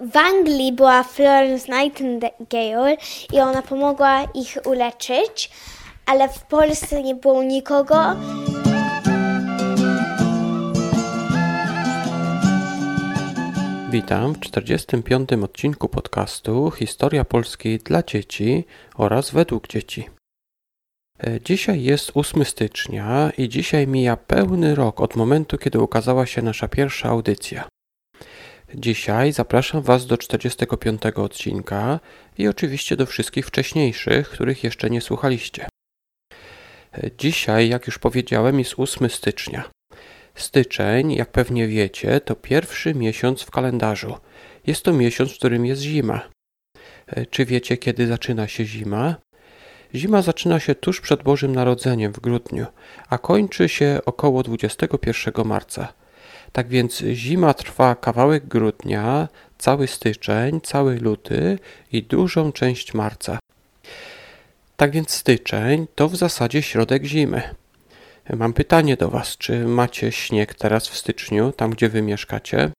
W Anglii była Florence Nightingale i ona pomogła ich uleczyć, ale w Polsce nie było nikogo. Witam w 45. odcinku podcastu Historia Polski dla dzieci oraz według dzieci. E, dzisiaj jest 8 stycznia i dzisiaj mija pełny rok od momentu, kiedy ukazała się nasza pierwsza audycja. Dzisiaj zapraszam Was do 45 odcinka i oczywiście do wszystkich wcześniejszych, których jeszcze nie słuchaliście. Dzisiaj, jak już powiedziałem, jest 8 stycznia. Styczeń, jak pewnie wiecie, to pierwszy miesiąc w kalendarzu. Jest to miesiąc, w którym jest zima. Czy wiecie, kiedy zaczyna się zima? Zima zaczyna się tuż przed Bożym Narodzeniem w grudniu, a kończy się około 21 marca. Tak więc zima trwa kawałek grudnia, cały styczeń, cały luty i dużą część marca. Tak więc styczeń to w zasadzie środek zimy. Mam pytanie do Was, czy macie śnieg teraz w styczniu, tam gdzie Wy mieszkacie?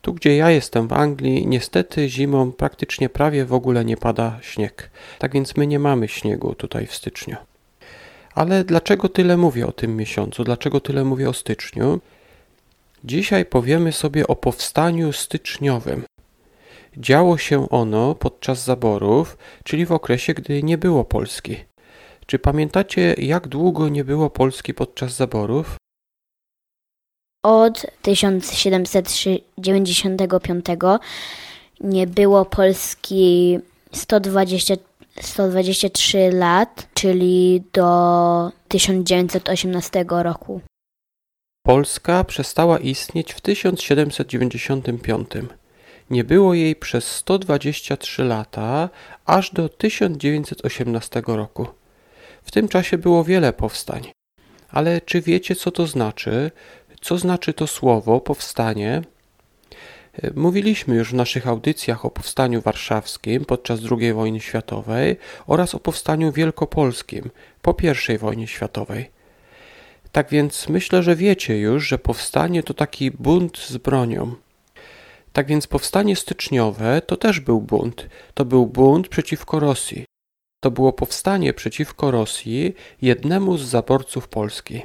Tu, gdzie ja jestem w Anglii, niestety zimą praktycznie prawie w ogóle nie pada śnieg. Tak więc my nie mamy śniegu tutaj w styczniu. Ale dlaczego tyle mówię o tym miesiącu? Dlaczego tyle mówię o styczniu? Dzisiaj powiemy sobie o powstaniu styczniowym. Działo się ono podczas zaborów, czyli w okresie, gdy nie było Polski. Czy pamiętacie, jak długo nie było Polski podczas zaborów? Od 1795 nie było Polski 120, 123 lat, czyli do 1918 roku. Polska przestała istnieć w 1795. Nie było jej przez 123 lata, aż do 1918 roku. W tym czasie było wiele powstań. Ale czy wiecie, co to znaczy? Co znaczy to słowo powstanie? Mówiliśmy już w naszych audycjach o powstaniu warszawskim podczas II wojny światowej oraz o powstaniu wielkopolskim po I wojnie światowej. Tak więc myślę, że wiecie już, że powstanie to taki bunt z bronią. Tak więc powstanie styczniowe to też był bunt. To był bunt przeciwko Rosji. To było powstanie przeciwko Rosji, jednemu z zaborców Polski.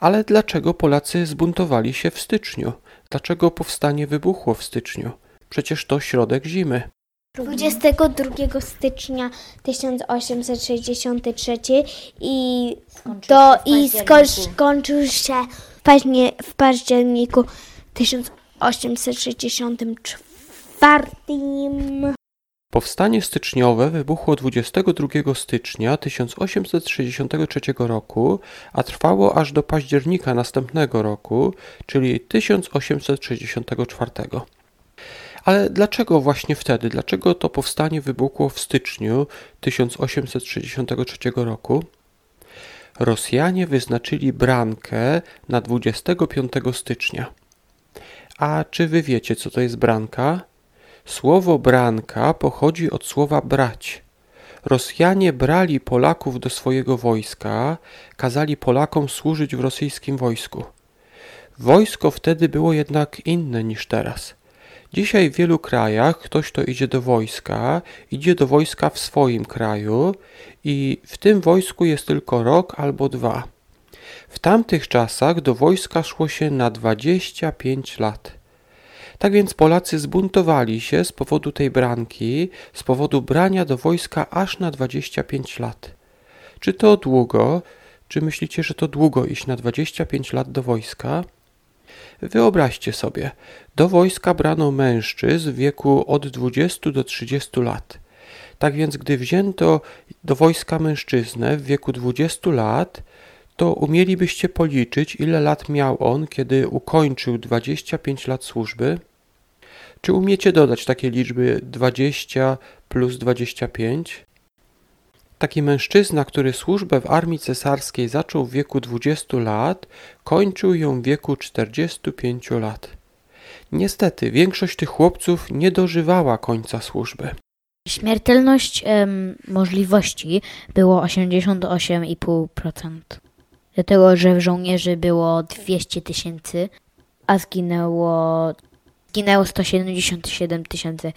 Ale dlaczego Polacy zbuntowali się w styczniu? Dlaczego powstanie wybuchło w styczniu? Przecież to środek zimy. 22 stycznia 1863 i, do, i skończył się w, paźnie, w październiku 1864. Powstanie styczniowe wybuchło 22 stycznia 1863 roku, a trwało aż do października następnego roku, czyli 1864. Ale dlaczego właśnie wtedy? Dlaczego to powstanie wybuchło w styczniu 1863 roku? Rosjanie wyznaczyli brankę na 25 stycznia. A czy wy wiecie, co to jest branka? Słowo branka pochodzi od słowa brać. Rosjanie brali Polaków do swojego wojska, kazali Polakom służyć w rosyjskim wojsku. Wojsko wtedy było jednak inne niż teraz. Dzisiaj w wielu krajach ktoś, kto idzie do wojska, idzie do wojska w swoim kraju i w tym wojsku jest tylko rok albo dwa. W tamtych czasach do wojska szło się na 25 lat. Tak więc Polacy zbuntowali się z powodu tej branki, z powodu brania do wojska aż na 25 lat. Czy to długo? Czy myślicie, że to długo iść na 25 lat do wojska? Wyobraźcie sobie, do wojska brano mężczyzn w wieku od 20 do 30 lat. Tak więc, gdy wzięto do wojska mężczyznę w wieku 20 lat, to umielibyście policzyć, ile lat miał on, kiedy ukończył 25 lat służby? Czy umiecie dodać takie liczby 20 plus 25? Taki mężczyzna, który służbę w armii cesarskiej zaczął w wieku 20 lat, kończył ją w wieku 45 lat. Niestety, większość tych chłopców nie dożywała końca służby. Śmiertelność em, możliwości było 88,5%. Dlatego, że w żołnierzy było 200 tysięcy, a zginęło zginęło 177 tysięcy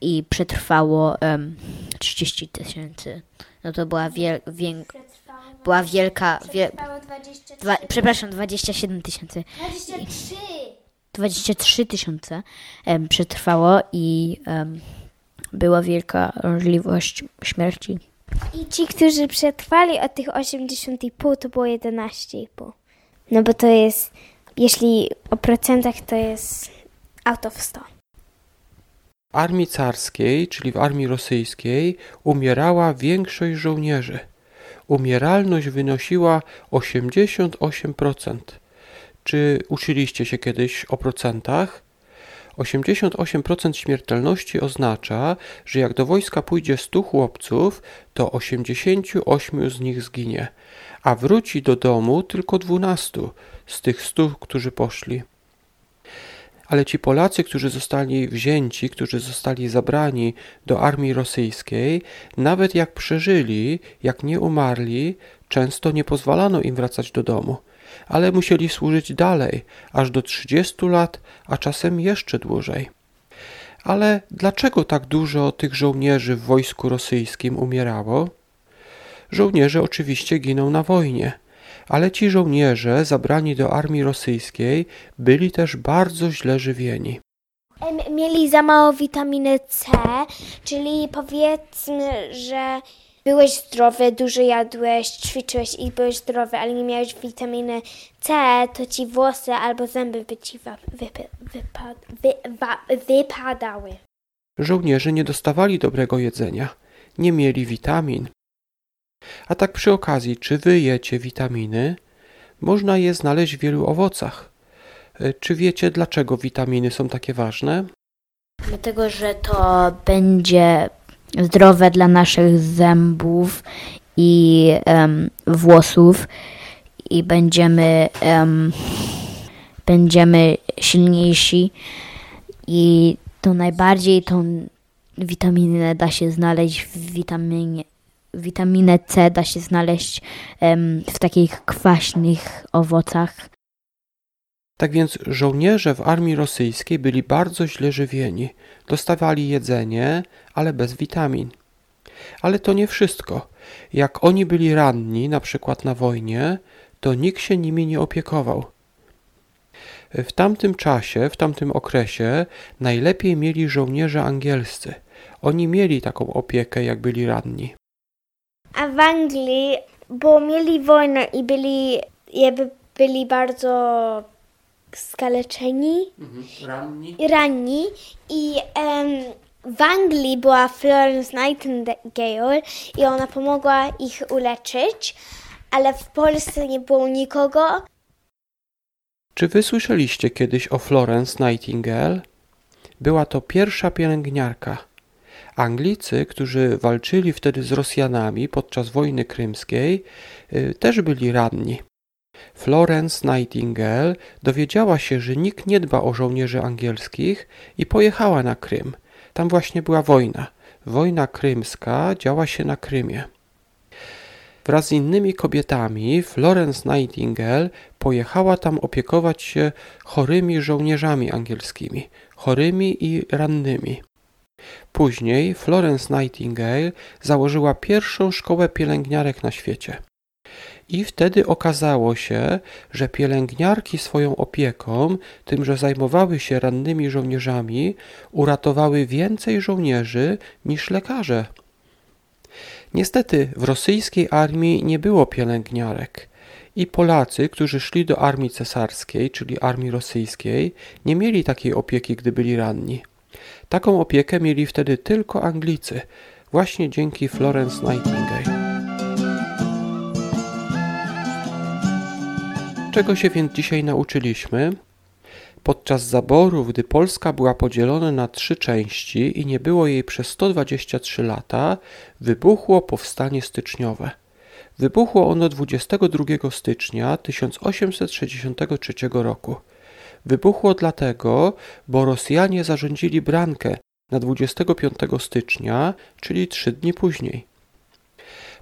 i przetrwało um, 30 tysięcy. No to była, wiel, wiek, była wielka, wie, Trwało 23. dwa, przepraszam, 27 tysięcy. 23. 23 tysiące em, przetrwało i em, była wielka możliwość śmierci. I ci, którzy przetrwali od tych 80,5 to było 11,5. No bo to jest, jeśli o procentach to jest out of 100. W armii carskiej, czyli w armii rosyjskiej, umierała większość żołnierzy. Umieralność wynosiła 88%. Czy uczyliście się kiedyś o procentach? 88% śmiertelności oznacza, że jak do wojska pójdzie 100 chłopców, to 88 z nich zginie, a wróci do domu tylko 12 z tych 100, którzy poszli. Ale ci Polacy, którzy zostali wzięci, którzy zostali zabrani do armii rosyjskiej, nawet jak przeżyli, jak nie umarli, często nie pozwalano im wracać do domu, ale musieli służyć dalej, aż do 30 lat, a czasem jeszcze dłużej. Ale dlaczego tak dużo tych żołnierzy w wojsku rosyjskim umierało? Żołnierze oczywiście giną na wojnie, ale ci żołnierze zabrani do armii rosyjskiej byli też bardzo źle żywieni. Mieli za mało witaminy C, czyli powiedzmy, że byłeś zdrowy, dużo jadłeś, ćwiczyłeś i byłeś zdrowy, ale nie miałeś witaminy C, to ci włosy albo zęby by ci wypa- wypa- wypadały. Żołnierze nie dostawali dobrego jedzenia, nie mieli witamin. A tak przy okazji, czy wy jecie witaminy? Można je znaleźć w wielu owocach. E, Czy wiecie, dlaczego witaminy są takie ważne? Dlatego, że to będzie zdrowe dla naszych zębów i em, włosów i będziemy, em, będziemy silniejsi i to najbardziej tą witaminę da się znaleźć w witaminie witaminę C da się znaleźć w takich kwaśnych owocach. Tak więc żołnierze w armii rosyjskiej byli bardzo źle żywieni. Dostawali jedzenie, ale bez witamin. Ale to nie wszystko. Jak oni byli ranni, na przykład na wojnie, to nikt się nimi nie opiekował. W tamtym czasie, w tamtym okresie najlepiej mieli żołnierze angielscy. Oni mieli taką opiekę, jak byli ranni. A w Anglii, bo mieli wojnę i byli, jakby byli bardzo skaleczeni Ranni? i ranni i em, w Anglii była Florence Nightingale i ona pomogła ich uleczyć, ale w Polsce nie było nikogo. Czy wy słyszeliście kiedyś o Florence Nightingale? Była to pierwsza pielęgniarka. Anglicy, którzy walczyli wtedy z Rosjanami podczas wojny krymskiej, y, też byli ranni. Florence Nightingale dowiedziała się, że nikt nie dba o żołnierzy angielskich i pojechała na Krym. Tam właśnie była wojna. Wojna krymska działa się na Krymie. Wraz z innymi kobietami Florence Nightingale pojechała tam opiekować się chorymi żołnierzami angielskimi, chorymi i rannymi. Później Florence Nightingale założyła pierwszą szkołę pielęgniarek na świecie. I wtedy okazało się, że pielęgniarki swoją opieką, tym, że zajmowały się rannymi żołnierzami, uratowały więcej żołnierzy niż lekarze. Niestety w rosyjskiej armii nie było pielęgniarek i Polacy, którzy szli do armii cesarskiej, czyli armii rosyjskiej, nie mieli takiej opieki, gdy byli ranni. Taką opiekę mieli wtedy tylko Anglicy, właśnie dzięki Florence Nightingale. Czego się więc dzisiaj nauczyliśmy? Podczas zaboru, gdy Polska była podzielona na trzy części i nie było jej przez 123 lata, wybuchło powstanie styczniowe. Wybuchło ono 22 stycznia 1863 roku. Wybuchło dlatego, bo Rosjanie zarządzili brankę na 25 stycznia, czyli trzy dni później.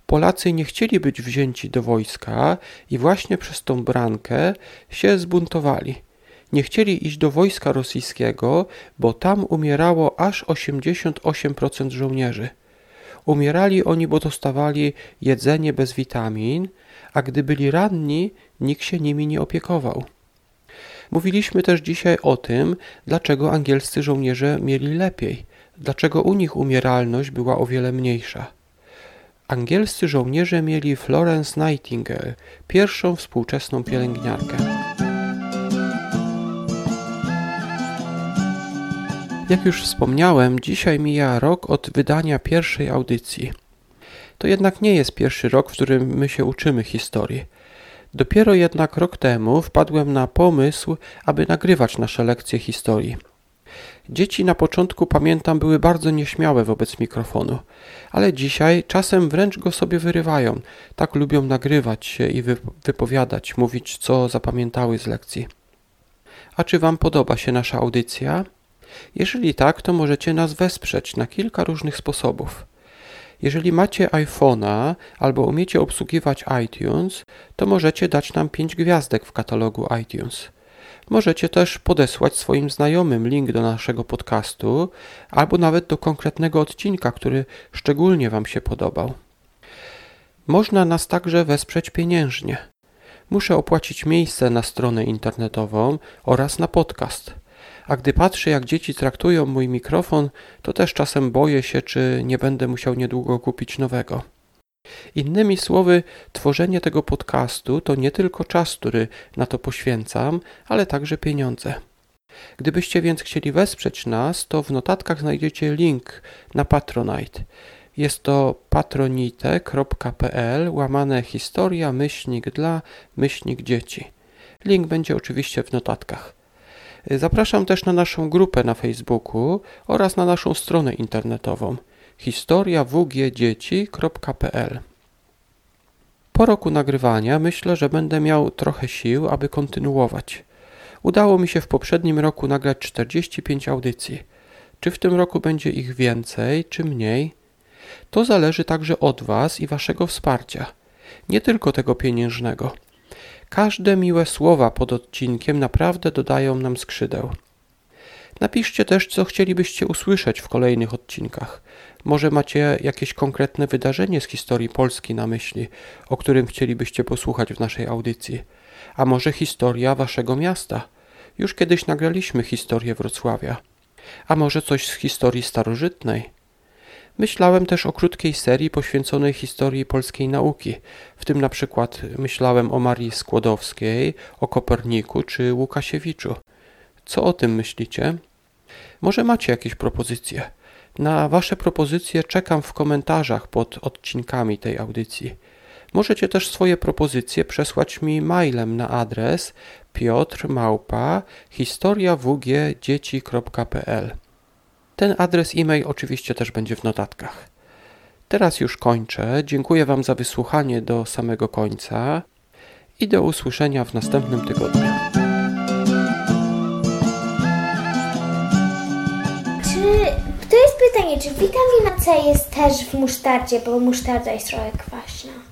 Polacy nie chcieli być wzięci do wojska i właśnie przez tą brankę się zbuntowali. Nie chcieli iść do wojska rosyjskiego, bo tam umierało aż 88% żołnierzy. Umierali oni, bo dostawali jedzenie bez witamin, a gdy byli ranni, nikt się nimi nie opiekował. Mówiliśmy też dzisiaj o tym, dlaczego angielscy żołnierze mieli lepiej, dlaczego u nich umieralność była o wiele mniejsza. Angielscy żołnierze mieli Florence Nightingale, pierwszą współczesną pielęgniarkę. Jak już wspomniałem, dzisiaj mija rok od wydania pierwszej audycji. To jednak nie jest pierwszy rok, w którym my się uczymy historii. Dopiero jednak rok temu wpadłem na pomysł, aby nagrywać nasze lekcje historii. Dzieci na początku, pamiętam, były bardzo nieśmiałe wobec mikrofonu, ale dzisiaj czasem wręcz go sobie wyrywają. Tak lubią nagrywać się i wypowiadać, mówić, co zapamiętały z lekcji. A czy Wam podoba się nasza audycja? Jeżeli tak, to możecie nas wesprzeć na kilka różnych sposobów. Jeżeli macie iPhone'a albo umiecie obsługiwać iTunes, to możecie dać nam 5 gwiazdek w katalogu iTunes. Możecie też podesłać swoim znajomym link do naszego podcastu albo nawet do konkretnego odcinka, który szczególnie Wam się podobał. Można nas także wesprzeć pieniężnie. Muszę opłacić miejsce na stronę internetową oraz na podcast. A gdy patrzę, jak dzieci traktują mój mikrofon, to też czasem boję się, czy nie będę musiał niedługo kupić nowego. Innymi słowy, tworzenie tego podcastu to nie tylko czas, który na to poświęcam, ale także pieniądze. Gdybyście więc chcieli wesprzeć nas, to w notatkach znajdziecie link na Patronite. Jest to patronite.pl łamane historia myślnik dla myślnik dzieci. Link będzie oczywiście w notatkach. Zapraszam też na naszą grupę na Facebooku oraz na naszą stronę internetową historiawgdzieci.pl. Po roku nagrywania myślę, że będę miał trochę sił, aby kontynuować. Udało mi się w poprzednim roku nagrać 45 audycji. Czy w tym roku będzie ich więcej, czy mniej? To zależy także od Was i Waszego wsparcia, nie tylko tego pieniężnego. Każde miłe słowa pod odcinkiem naprawdę dodają nam skrzydeł. Napiszcie też, co chcielibyście usłyszeć w kolejnych odcinkach. Może macie jakieś konkretne wydarzenie z historii Polski na myśli, o którym chcielibyście posłuchać w naszej audycji. A może historia waszego miasta? Już kiedyś nagraliśmy historię Wrocławia. A może coś z historii starożytnej? Myślałem też o krótkiej serii poświęconej historii polskiej nauki, w tym na przykład myślałem o Marii Skłodowskiej, o Koperniku czy Łukasiewiczu. Co o tym myślicie? Może macie jakieś propozycje? Na Wasze propozycje czekam w komentarzach pod odcinkami tej audycji. Możecie też swoje propozycje przesłać mi mailem na adres piotrmałpa historiawgdzieci.pl ten adres e-mail oczywiście też będzie w notatkach. Teraz już kończę. Dziękuję Wam za wysłuchanie do samego końca i do usłyszenia w następnym tygodniu. Czy to jest pytanie, czy witamina C jest też w musztardzie, bo musztarda jest trochę kwaśna?